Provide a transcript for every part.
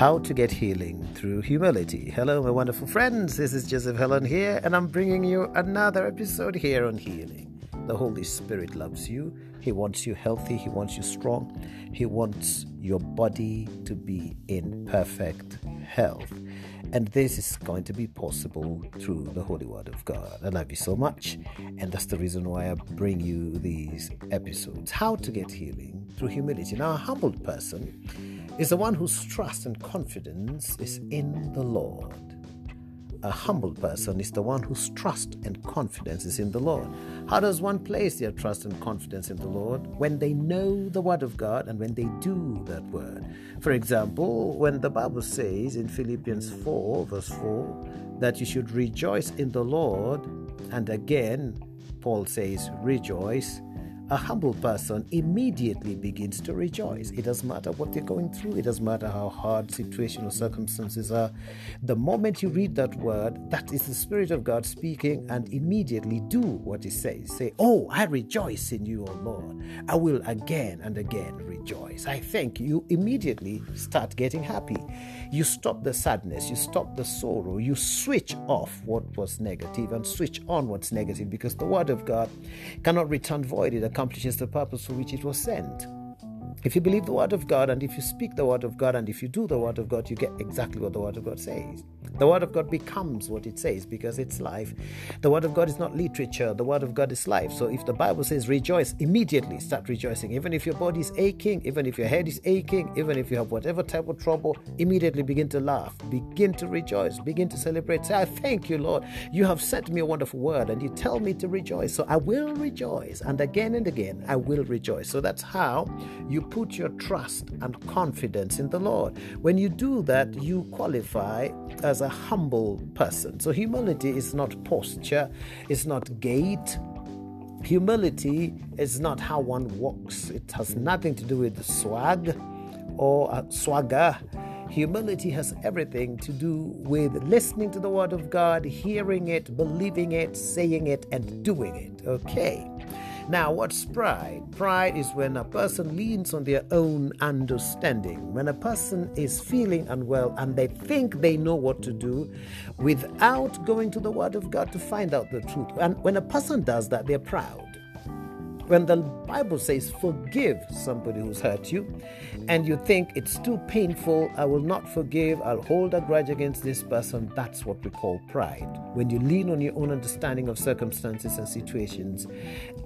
How to get healing through humility. Hello, my wonderful friends. This is Joseph Helen here, and I'm bringing you another episode here on healing. The Holy Spirit loves you. He wants you healthy. He wants you strong. He wants your body to be in perfect health. And this is going to be possible through the Holy Word of God. I love you so much. And that's the reason why I bring you these episodes. How to get healing through humility. Now, a humbled person is the one whose trust and confidence is in the Lord. A humble person is the one whose trust and confidence is in the Lord. How does one place their trust and confidence in the Lord? When they know the Word of God and when they do that Word. For example, when the Bible says in Philippians 4, verse 4, that you should rejoice in the Lord, and again, Paul says, rejoice a humble person immediately begins to rejoice. It doesn't matter what they're going through, it doesn't matter how hard situation or circumstances are. The moment you read that word, that is the Spirit of God speaking, and immediately do what He says. Say, Oh, I rejoice in you, O Lord. I will again and again rejoice. I thank you. Immediately start getting happy. You stop the sadness, you stop the sorrow, you switch off what was negative and switch on what's negative because the Word of God cannot return void. It accomplishes the purpose for which it was sent. If you believe the Word of God and if you speak the Word of God and if you do the Word of God, you get exactly what the Word of God says. The Word of God becomes what it says because it's life. The Word of God is not literature, the Word of God is life. So if the Bible says rejoice, immediately start rejoicing. Even if your body is aching, even if your head is aching, even if you have whatever type of trouble, immediately begin to laugh, begin to rejoice, begin to celebrate. Say, I thank you, Lord. You have sent me a wonderful word and you tell me to rejoice. So I will rejoice. And again and again, I will rejoice. So that's how you put your trust and confidence in the Lord. When you do that, you qualify as a humble person. So humility is not posture, it's not gait. Humility is not how one walks. It has nothing to do with swag or uh, swagger. Humility has everything to do with listening to the Word of God, hearing it, believing it, saying it, and doing it. Okay. Now, what's pride? Pride is when a person leans on their own understanding. When a person is feeling unwell and they think they know what to do without going to the Word of God to find out the truth. And when a person does that, they're proud. When the Bible says, forgive somebody who's hurt you, and you think it's too painful, I will not forgive, I'll hold a grudge against this person, that's what we call pride. When you lean on your own understanding of circumstances and situations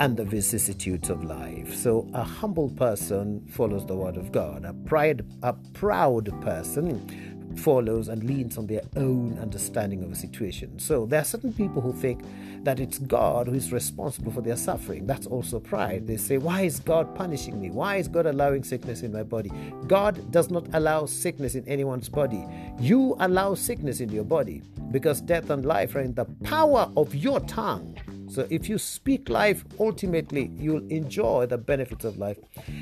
and the vicissitudes of life. So a humble person follows the word of God. A pride, a proud person follows and leans on their own understanding of a situation. So there are certain people who think that it's God who is responsible for their suffering. That's also pride. They say, Why is God punishing me? Why is God allowing sickness in my body? God does not allow sickness in anyone's body. You allow sickness in your body because death and life are in the power of your tongue. So if you speak life, ultimately you'll enjoy the benefits of life.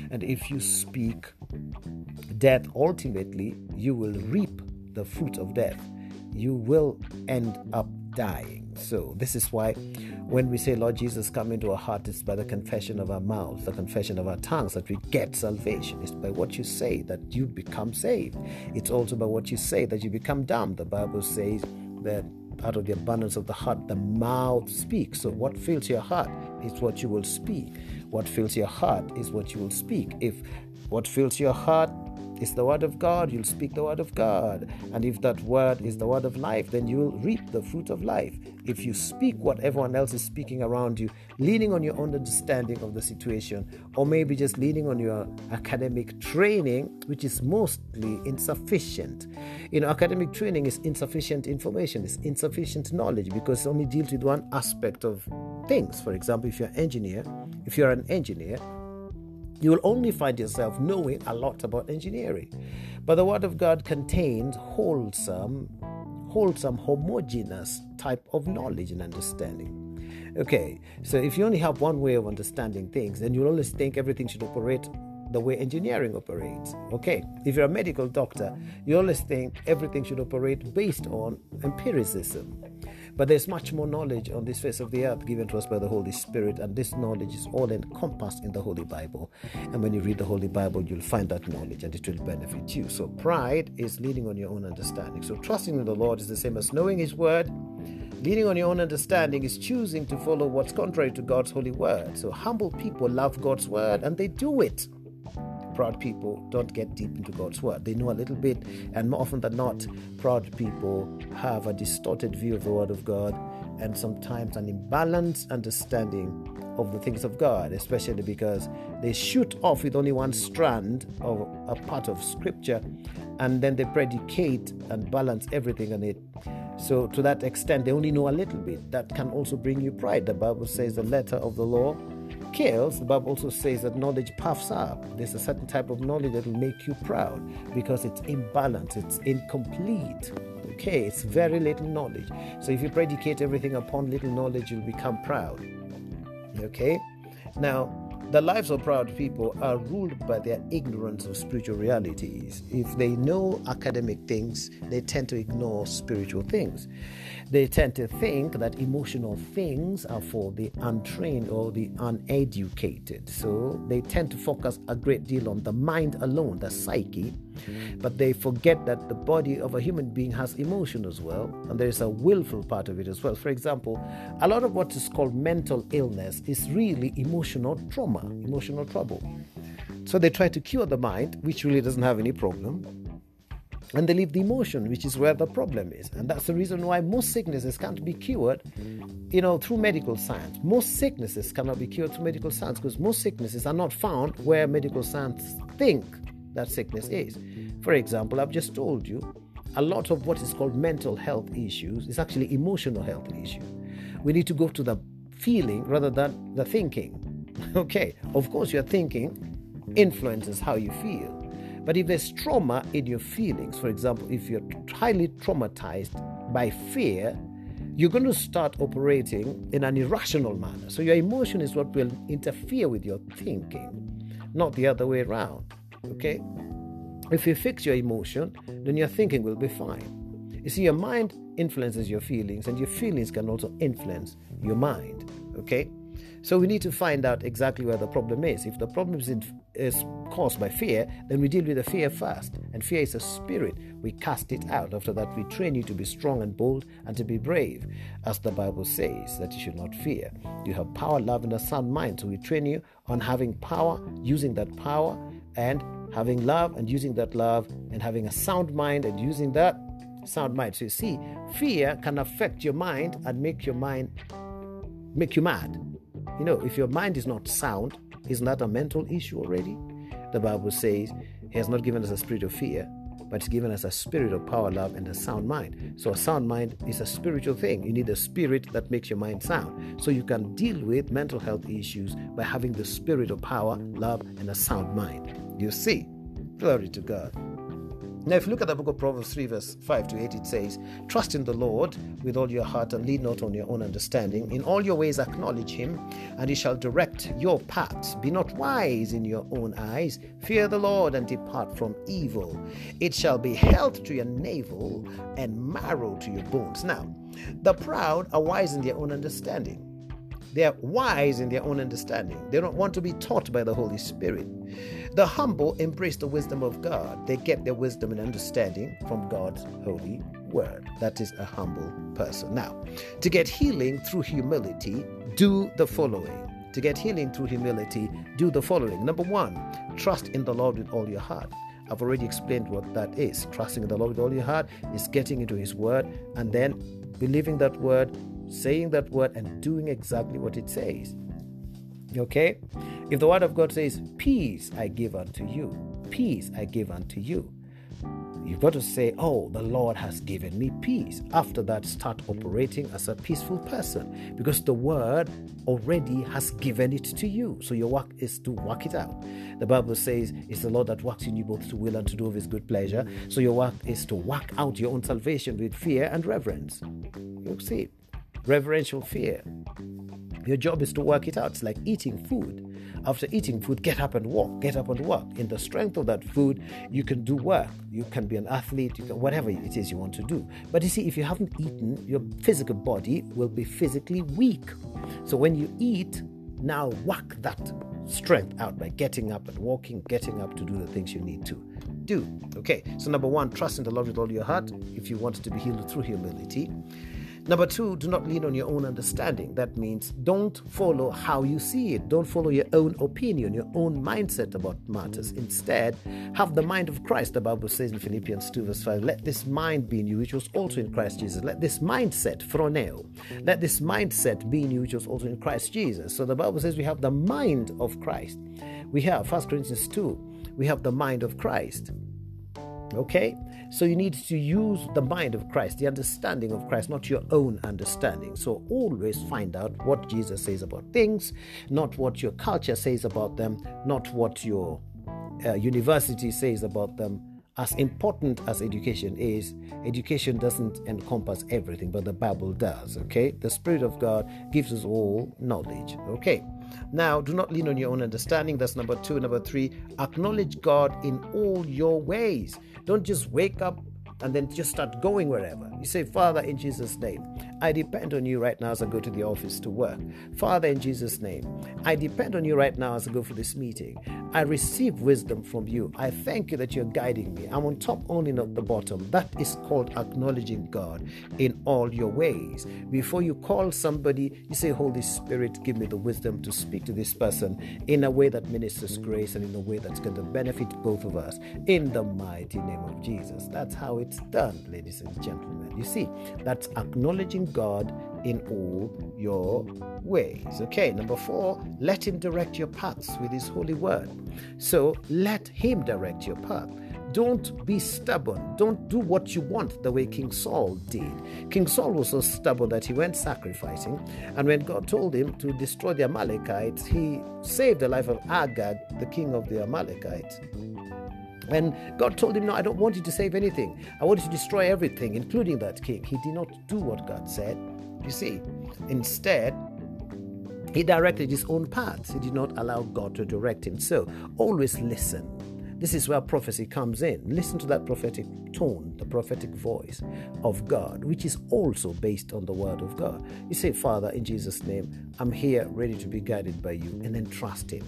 And if you speak death, ultimately you will reap the fruit of death. You will end up dying. So this is why when we say Lord Jesus come into our heart, it's by the confession of our mouths, the confession of our tongues that we get salvation. It's by what you say that you become saved. It's also by what you say that you become dumb. The Bible says that out of the abundance of the heart, the mouth speaks. So, what fills your heart is what you will speak. What fills your heart is what you will speak. If what fills your heart is the word of God, you'll speak the word of God. And if that word is the word of life, then you'll reap the fruit of life. If you speak what everyone else is speaking around you, leaning on your own understanding of the situation, or maybe just leaning on your academic training, which is mostly insufficient. You know, academic training is insufficient information, it's insufficient knowledge because it only deals with one aspect of things. For example, if you're an engineer, if you're an engineer, you will only find yourself knowing a lot about engineering. But the Word of God contains wholesome, wholesome, homogeneous type of knowledge and understanding. Okay, so if you only have one way of understanding things, then you'll always think everything should operate the way engineering operates. Okay, if you're a medical doctor, you always think everything should operate based on empiricism. But there's much more knowledge on this face of the earth given to us by the Holy Spirit, and this knowledge is all encompassed in the Holy Bible. And when you read the Holy Bible, you'll find that knowledge and it will benefit you. So pride is leaning on your own understanding. So trusting in the Lord is the same as knowing His word. Leaning on your own understanding is choosing to follow what's contrary to God's holy word. So humble people love God's word and they do it proud people don't get deep into God's word. They know a little bit, and more often than not, proud people have a distorted view of the word of God and sometimes an imbalanced understanding of the things of God, especially because they shoot off with only one strand of a part of scripture and then they predicate and balance everything on it. So, to that extent, they only know a little bit. That can also bring you pride. The Bible says the letter of the law kills, the Bible also says that knowledge puffs up. There's a certain type of knowledge that will make you proud because it's imbalanced, it's incomplete. Okay, it's very little knowledge. So if you predicate everything upon little knowledge, you'll become proud. Okay? Now, the lives of proud people are ruled by their ignorance of spiritual realities. If they know academic things, they tend to ignore spiritual things. They tend to think that emotional things are for the untrained or the uneducated. So they tend to focus a great deal on the mind alone, the psyche, but they forget that the body of a human being has emotion as well, and there is a willful part of it as well. For example, a lot of what is called mental illness is really emotional trauma, emotional trouble. So they try to cure the mind, which really doesn't have any problem and they leave the emotion, which is where the problem is. And that's the reason why most sicknesses can't be cured, you know, through medical science. Most sicknesses cannot be cured through medical science because most sicknesses are not found where medical science think that sickness is. For example, I've just told you a lot of what is called mental health issues is actually emotional health issue. We need to go to the feeling rather than the thinking. Okay, of course, your thinking influences how you feel but if there's trauma in your feelings, for example, if you're highly traumatized by fear, you're going to start operating in an irrational manner. So your emotion is what will interfere with your thinking, not the other way around. Okay? If you fix your emotion, then your thinking will be fine. You see, your mind influences your feelings, and your feelings can also influence your mind. Okay? So we need to find out exactly where the problem is. If the problem is, in, is caused by fear, then we deal with the fear first. And fear is a spirit. We cast it out. After that, we train you to be strong and bold and to be brave, as the Bible says that you should not fear. You have power, love, and a sound mind. So we train you on having power, using that power, and having love and using that love, and having a sound mind and using that sound mind. So you see, fear can affect your mind and make your mind make you mad. You know, if your mind is not sound, isn't that a mental issue already? The Bible says He has not given us a spirit of fear, but He's given us a spirit of power, love, and a sound mind. So, a sound mind is a spiritual thing. You need a spirit that makes your mind sound. So, you can deal with mental health issues by having the spirit of power, love, and a sound mind. You see, glory to God. Now, if you look at the book of Proverbs 3, verse 5 to 8, it says, Trust in the Lord with all your heart and lean not on your own understanding. In all your ways acknowledge him, and he shall direct your paths. Be not wise in your own eyes. Fear the Lord and depart from evil. It shall be health to your navel and marrow to your bones. Now, the proud are wise in their own understanding. They are wise in their own understanding. They don't want to be taught by the Holy Spirit. The humble embrace the wisdom of God. They get their wisdom and understanding from God's holy word. That is a humble person. Now, to get healing through humility, do the following. To get healing through humility, do the following. Number one, trust in the Lord with all your heart. I've already explained what that is. Trusting in the Lord with all your heart is getting into His Word and then believing that Word, saying that Word, and doing exactly what it says. Okay? If the Word of God says, Peace I give unto you, peace I give unto you, You've got to say, Oh, the Lord has given me peace. After that, start operating as a peaceful person because the word already has given it to you. So your work is to work it out. The Bible says it's the Lord that works in you both to will and to do of his good pleasure. So your work is to work out your own salvation with fear and reverence. You see, Reverential fear. Your job is to work it out. It's like eating food. After eating food, get up and walk. Get up and walk. In the strength of that food, you can do work. You can be an athlete. You can whatever it is you want to do. But you see, if you haven't eaten, your physical body will be physically weak. So when you eat, now work that strength out by getting up and walking, getting up to do the things you need to do. Okay, so number one, trust in the Lord with all your heart if you want to be healed through humility. Number two, do not lean on your own understanding. That means don't follow how you see it. Don't follow your own opinion, your own mindset about matters. Instead, have the mind of Christ. The Bible says in Philippians 2, verse 5, let this mind be in you, which was also in Christ Jesus. Let this mindset, phroneo, let this mindset be in you, which was also in Christ Jesus. So the Bible says we have the mind of Christ. We have 1 Corinthians 2, we have the mind of Christ. Okay? So you need to use the mind of Christ, the understanding of Christ, not your own understanding. So always find out what Jesus says about things, not what your culture says about them, not what your uh, university says about them. As important as education is, education doesn't encompass everything, but the Bible does. Okay? The Spirit of God gives us all knowledge. Okay? Now, do not lean on your own understanding. That's number two. Number three, acknowledge God in all your ways. Don't just wake up and then just start going wherever. You say, Father, in Jesus' name, I depend on you right now as I go to the office to work. Father, in Jesus' name, I depend on you right now as I go for this meeting. I receive wisdom from you. I thank you that you're guiding me. I'm on top only, not the bottom. That is called acknowledging God in all your ways. Before you call somebody, you say, Holy Spirit, give me the wisdom to speak to this person in a way that ministers grace and in a way that's going to benefit both of us. In the mighty name of Jesus. That's how it's done, ladies and gentlemen. You see, that's acknowledging God in all your ways. Okay, number four, let Him direct your paths with His holy word. So let Him direct your path. Don't be stubborn. Don't do what you want the way King Saul did. King Saul was so stubborn that he went sacrificing. And when God told him to destroy the Amalekites, he saved the life of Agag, the king of the Amalekites. And God told him, No, I don't want you to save anything. I want you to destroy everything, including that king. He did not do what God said. You see, instead, he directed his own paths. He did not allow God to direct him. So always listen. This is where prophecy comes in. Listen to that prophetic tone, the prophetic voice of God, which is also based on the word of God. You say, Father, in Jesus' name, I'm here ready to be guided by you, and then trust Him.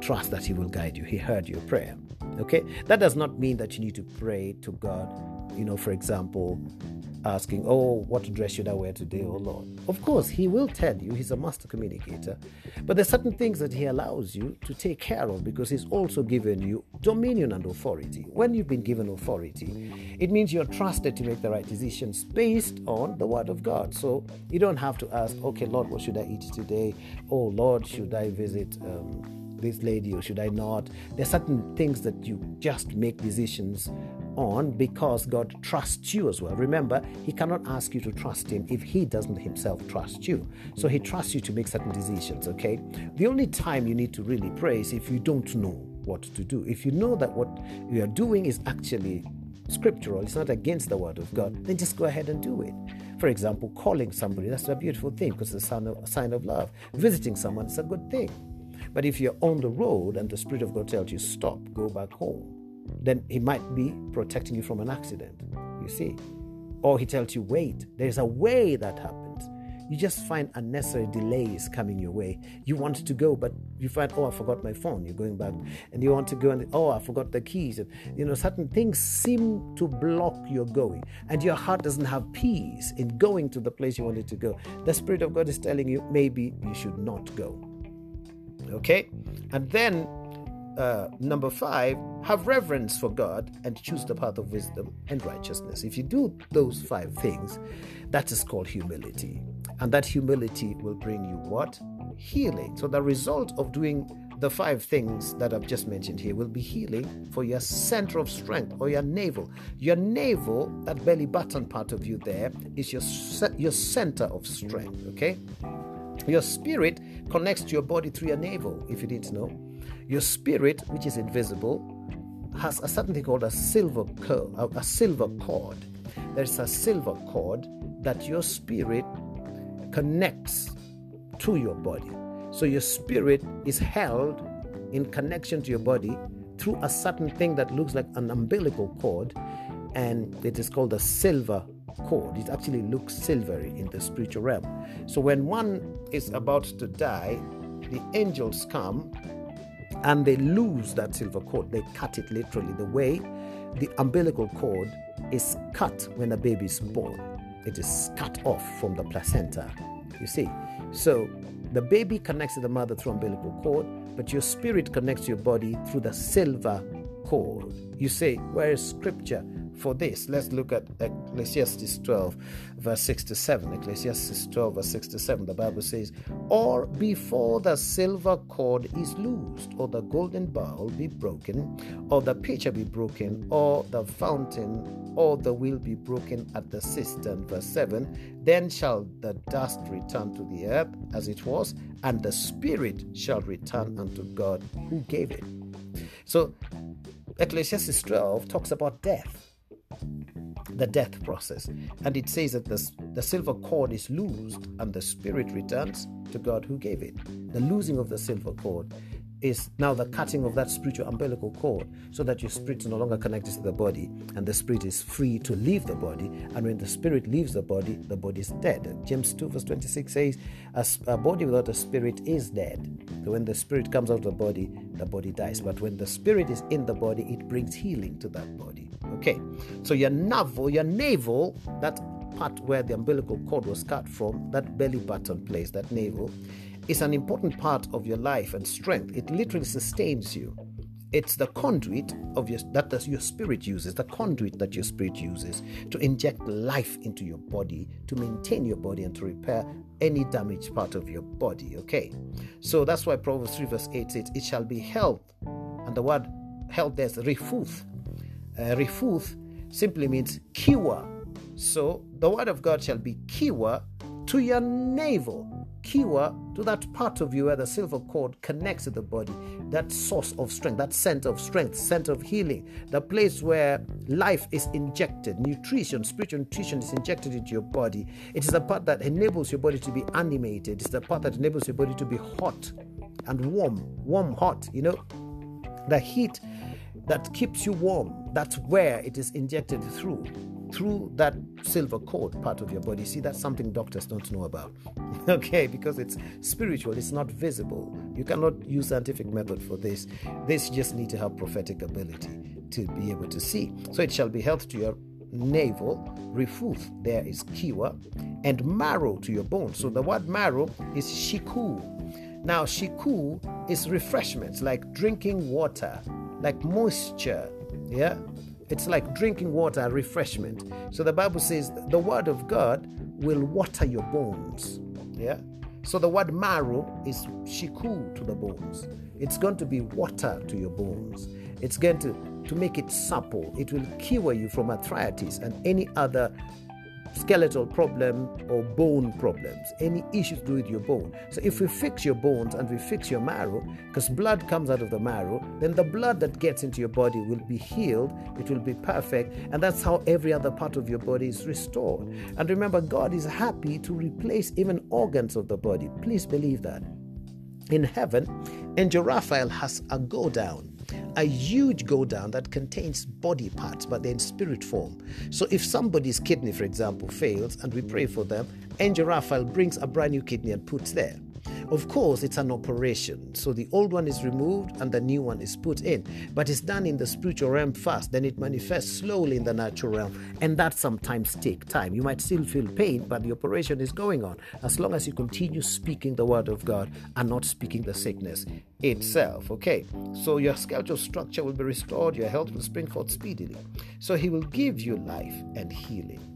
Trust that He will guide you. He heard your prayer. Okay? That does not mean that you need to pray to God, you know, for example, asking, Oh, what dress should I wear today, oh Lord? Of course, He will tell you, He's a master communicator. But there's certain things that He allows you to take care of because He's also given you dominion and authority. When you've been given authority, it means you're trusted to make the right decisions based on the Word of God. So you don't have to ask, Okay, Lord, what should I eat today? Oh, Lord, should I visit? Um, this lady or should I not? There's certain things that you just make decisions on because God trusts you as well. Remember, He cannot ask you to trust Him if He doesn't Himself trust you. So He trusts you to make certain decisions, okay? The only time you need to really pray is if you don't know what to do. If you know that what you are doing is actually scriptural, it's not against the Word of God, then just go ahead and do it. For example, calling somebody, that's a beautiful thing because it's a sign of, a sign of love. Visiting someone, it's a good thing. But if you're on the road and the Spirit of God tells you, stop, go back home, then He might be protecting you from an accident, you see. Or He tells you, wait, there's a way that happens. You just find unnecessary delays coming your way. You want to go, but you find, oh, I forgot my phone. You're going back, and you want to go, and oh, I forgot the keys. And, you know, certain things seem to block your going, and your heart doesn't have peace in going to the place you wanted to go. The Spirit of God is telling you maybe you should not go. Okay? And then uh, number five, have reverence for God and choose the path of wisdom and righteousness. If you do those five things, that is called humility. And that humility will bring you what? Healing. So the result of doing the five things that I've just mentioned here will be healing for your center of strength or your navel. Your navel, that belly button part of you there, is your, your center of strength, okay? Your spirit connects to your body through your navel, if you didn't know. Your spirit, which is invisible, has a certain thing called a silver cord, a silver cord. There's a silver cord that your spirit connects to your body. So your spirit is held in connection to your body through a certain thing that looks like an umbilical cord, and it is called a silver cord. It actually looks silvery in the spiritual realm. So when one is about to die, the angels come and they lose that silver cord. They cut it literally the way the umbilical cord is cut when a baby is born. It is cut off from the placenta. You see? So the baby connects to the mother through umbilical cord, but your spirit connects to your body through the silver cord. You say, Where is scripture? For this. Let's look at Ecclesiastes 12, verse 6 to 7. Ecclesiastes 12, verse 6 to 7. The Bible says, Or before the silver cord is loosed, or the golden bowl be broken, or the pitcher be broken, or the fountain, or the wheel be broken at the cistern. Verse 7 Then shall the dust return to the earth as it was, and the spirit shall return unto God who gave it. So, Ecclesiastes 12 talks about death the death process. And it says that the, the silver cord is loosed and the spirit returns to God who gave it. The losing of the silver cord is now the cutting of that spiritual umbilical cord so that your spirit is no longer connected to the body and the spirit is free to leave the body. And when the spirit leaves the body, the body is dead. James 2, verse 26 says, A body without a spirit is dead. So when the spirit comes out of the body, the body dies. But when the spirit is in the body, it brings healing to that body. Okay, so your navel, your navel, that part where the umbilical cord was cut from, that belly button place, that navel, is an important part of your life and strength. It literally sustains you. It's the conduit of your that your spirit uses, the conduit that your spirit uses to inject life into your body, to maintain your body and to repair any damaged part of your body. Okay. So that's why Proverbs 3 verse 8 says, It shall be health. And the word health there's refuth. Uh, refuth simply means kiwa. So the word of God shall be kiwa to your navel kiwa to that part of you where the silver cord connects to the body, that source of strength, that center of strength, center of healing, the place where life is injected, nutrition, spiritual nutrition is injected into your body. It is the part that enables your body to be animated, it's the part that enables your body to be hot and warm, warm, hot, you know. The heat that keeps you warm, that's where it is injected through through that silver cord part of your body. See, that's something doctors don't know about. okay, because it's spiritual, it's not visible. You cannot use scientific method for this. This just need to have prophetic ability to be able to see. So it shall be health to your navel, refuth, there is cure, and marrow to your bones. So the word marrow is shiku. Now, shiku is refreshments like drinking water, like moisture, yeah, it's like drinking water, refreshment. So the Bible says the word of God will water your bones. Yeah. So the word marrow is shiku to the bones. It's going to be water to your bones. It's going to, to make it supple. It will cure you from arthritis and any other skeletal problem or bone problems, any issues to do with your bone. So if we fix your bones and we fix your marrow, because blood comes out of the marrow, then the blood that gets into your body will be healed, it will be perfect, and that's how every other part of your body is restored. And remember, God is happy to replace even organs of the body. Please believe that. In heaven, Angel Raphael has a go down a huge go down that contains body parts, but they're in spirit form. So if somebody's kidney, for example, fails and we pray for them, Angel Raphael brings a brand new kidney and puts there. Of course, it's an operation. So the old one is removed and the new one is put in. But it's done in the spiritual realm first, then it manifests slowly in the natural realm. And that sometimes take time. You might still feel pain, but the operation is going on. As long as you continue speaking the word of God and not speaking the sickness itself. Okay. So your skeletal structure will be restored, your health will spring forth speedily. So he will give you life and healing.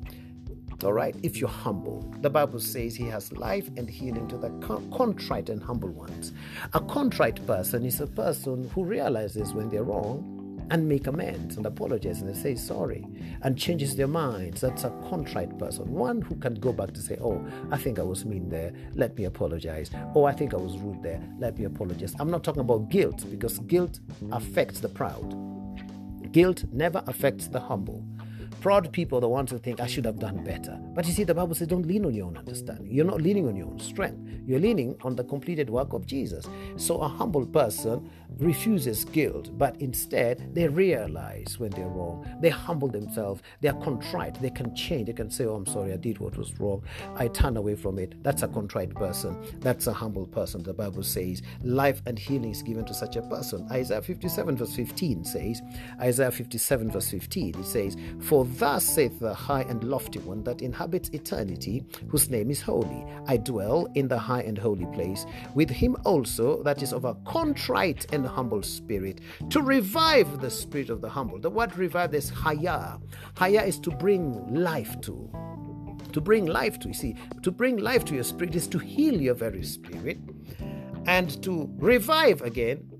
All right, if you're humble, the Bible says he has life and healing to the contrite and humble ones. A contrite person is a person who realizes when they're wrong and make amends and apologize and say sorry and changes their minds. That's a contrite person, one who can go back to say, Oh, I think I was mean there, let me apologize. Oh, I think I was rude there, let me apologize. I'm not talking about guilt because guilt affects the proud, guilt never affects the humble. Proud people are the ones who think, I should have done better. But you see, the Bible says, don't lean on your own understanding. You're not leaning on your own strength. You're leaning on the completed work of Jesus. So a humble person refuses guilt, but instead they realize when they're wrong. They humble themselves. They are contrite. They can change. They can say, Oh, I'm sorry, I did what was wrong. I turn away from it. That's a contrite person. That's a humble person. The Bible says, Life and healing is given to such a person. Isaiah 57, verse 15 says, Isaiah 57, verse 15, it says, For thus saith the high and lofty one that inhabits eternity, whose name is holy. I dwell in the high and holy place, with him also that is of a contrite and humble spirit, to revive the spirit of the humble. The word revive is haya. Haya is to bring life to. To bring life to, you see, to bring life to your spirit is to heal your very spirit and to revive again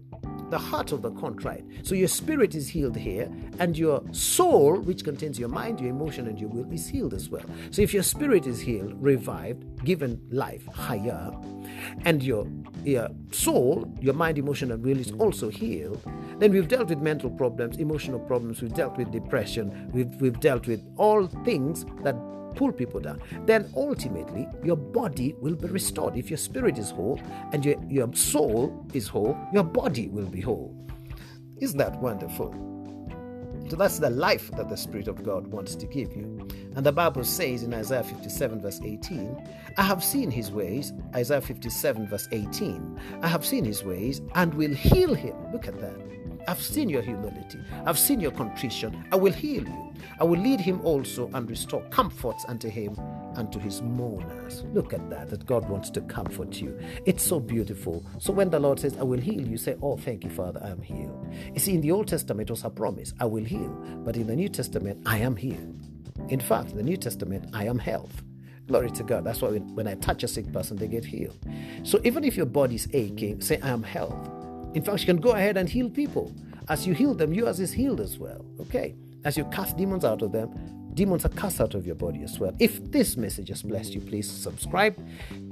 the heart of the contrite. So your spirit is healed here, and your soul, which contains your mind, your emotion, and your will, is healed as well. So if your spirit is healed, revived, given life, haya, and your, your soul, your mind, emotion, and will is also healed, then we've dealt with mental problems, emotional problems, we've dealt with depression, we've, we've dealt with all things that pull people down, then ultimately your body will be restored. If your spirit is whole and your, your soul is whole, your body will be whole. Isn't that wonderful? So that's the life that the Spirit of God wants to give you. And the Bible says in Isaiah 57, verse 18, I have seen his ways, Isaiah 57, verse 18, I have seen his ways and will heal him. Look at that. I've seen your humility. I've seen your contrition. I will heal you. I will lead him also and restore comforts unto him and to his mourners. Look at that, that God wants to comfort you. It's so beautiful. So when the Lord says, I will heal you, say, Oh, thank you, Father, I am healed. You see, in the Old Testament, it was a promise, I will heal. But in the New Testament, I am healed. In fact, in the New Testament, I am health. Glory to God. That's why when I touch a sick person, they get healed. So even if your body's aching, say, I am health. In fact, you can go ahead and heal people. As you heal them, yours is healed as well. Okay? As you cast demons out of them, demons are cast out of your body as well. If this message has blessed you, please subscribe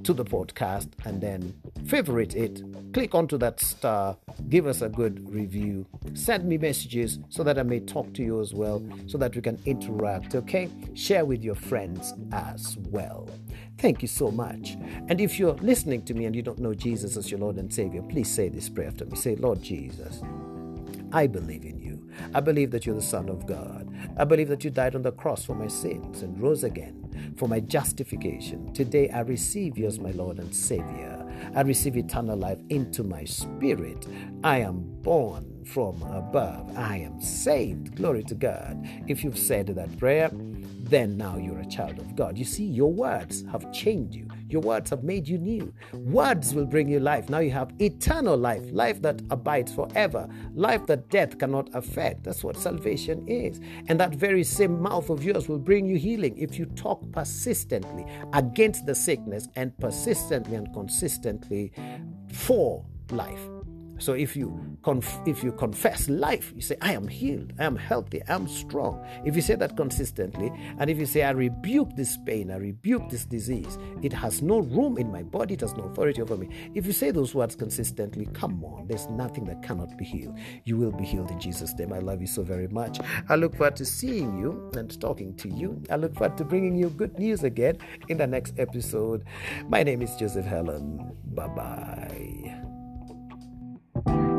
to the podcast and then favorite it. Click onto that star, give us a good review, send me messages so that I may talk to you as well, so that we can interact. Okay? Share with your friends as well. Thank you so much. And if you're listening to me and you don't know Jesus as your Lord and Savior, please say this prayer after me. Say, Lord Jesus, I believe in you. I believe that you're the Son of God. I believe that you died on the cross for my sins and rose again for my justification. Today I receive you as my Lord and Savior. I receive eternal life into my spirit. I am born from above. I am saved. Glory to God. If you've said that prayer, then now you're a child of God. You see, your words have changed you. Your words have made you new. Words will bring you life. Now you have eternal life, life that abides forever, life that death cannot affect. That's what salvation is. And that very same mouth of yours will bring you healing if you talk persistently against the sickness and persistently and consistently for life. So if you conf- if you confess life, you say, I am healed, I am healthy, I am strong. If you say that consistently, and if you say, I rebuke this pain, I rebuke this disease, it has no room in my body, it has no authority over me. If you say those words consistently, come on, there's nothing that cannot be healed. You will be healed in Jesus' name. I love you so very much. I look forward to seeing you and talking to you. I look forward to bringing you good news again in the next episode. My name is Joseph Helen. Bye bye thank you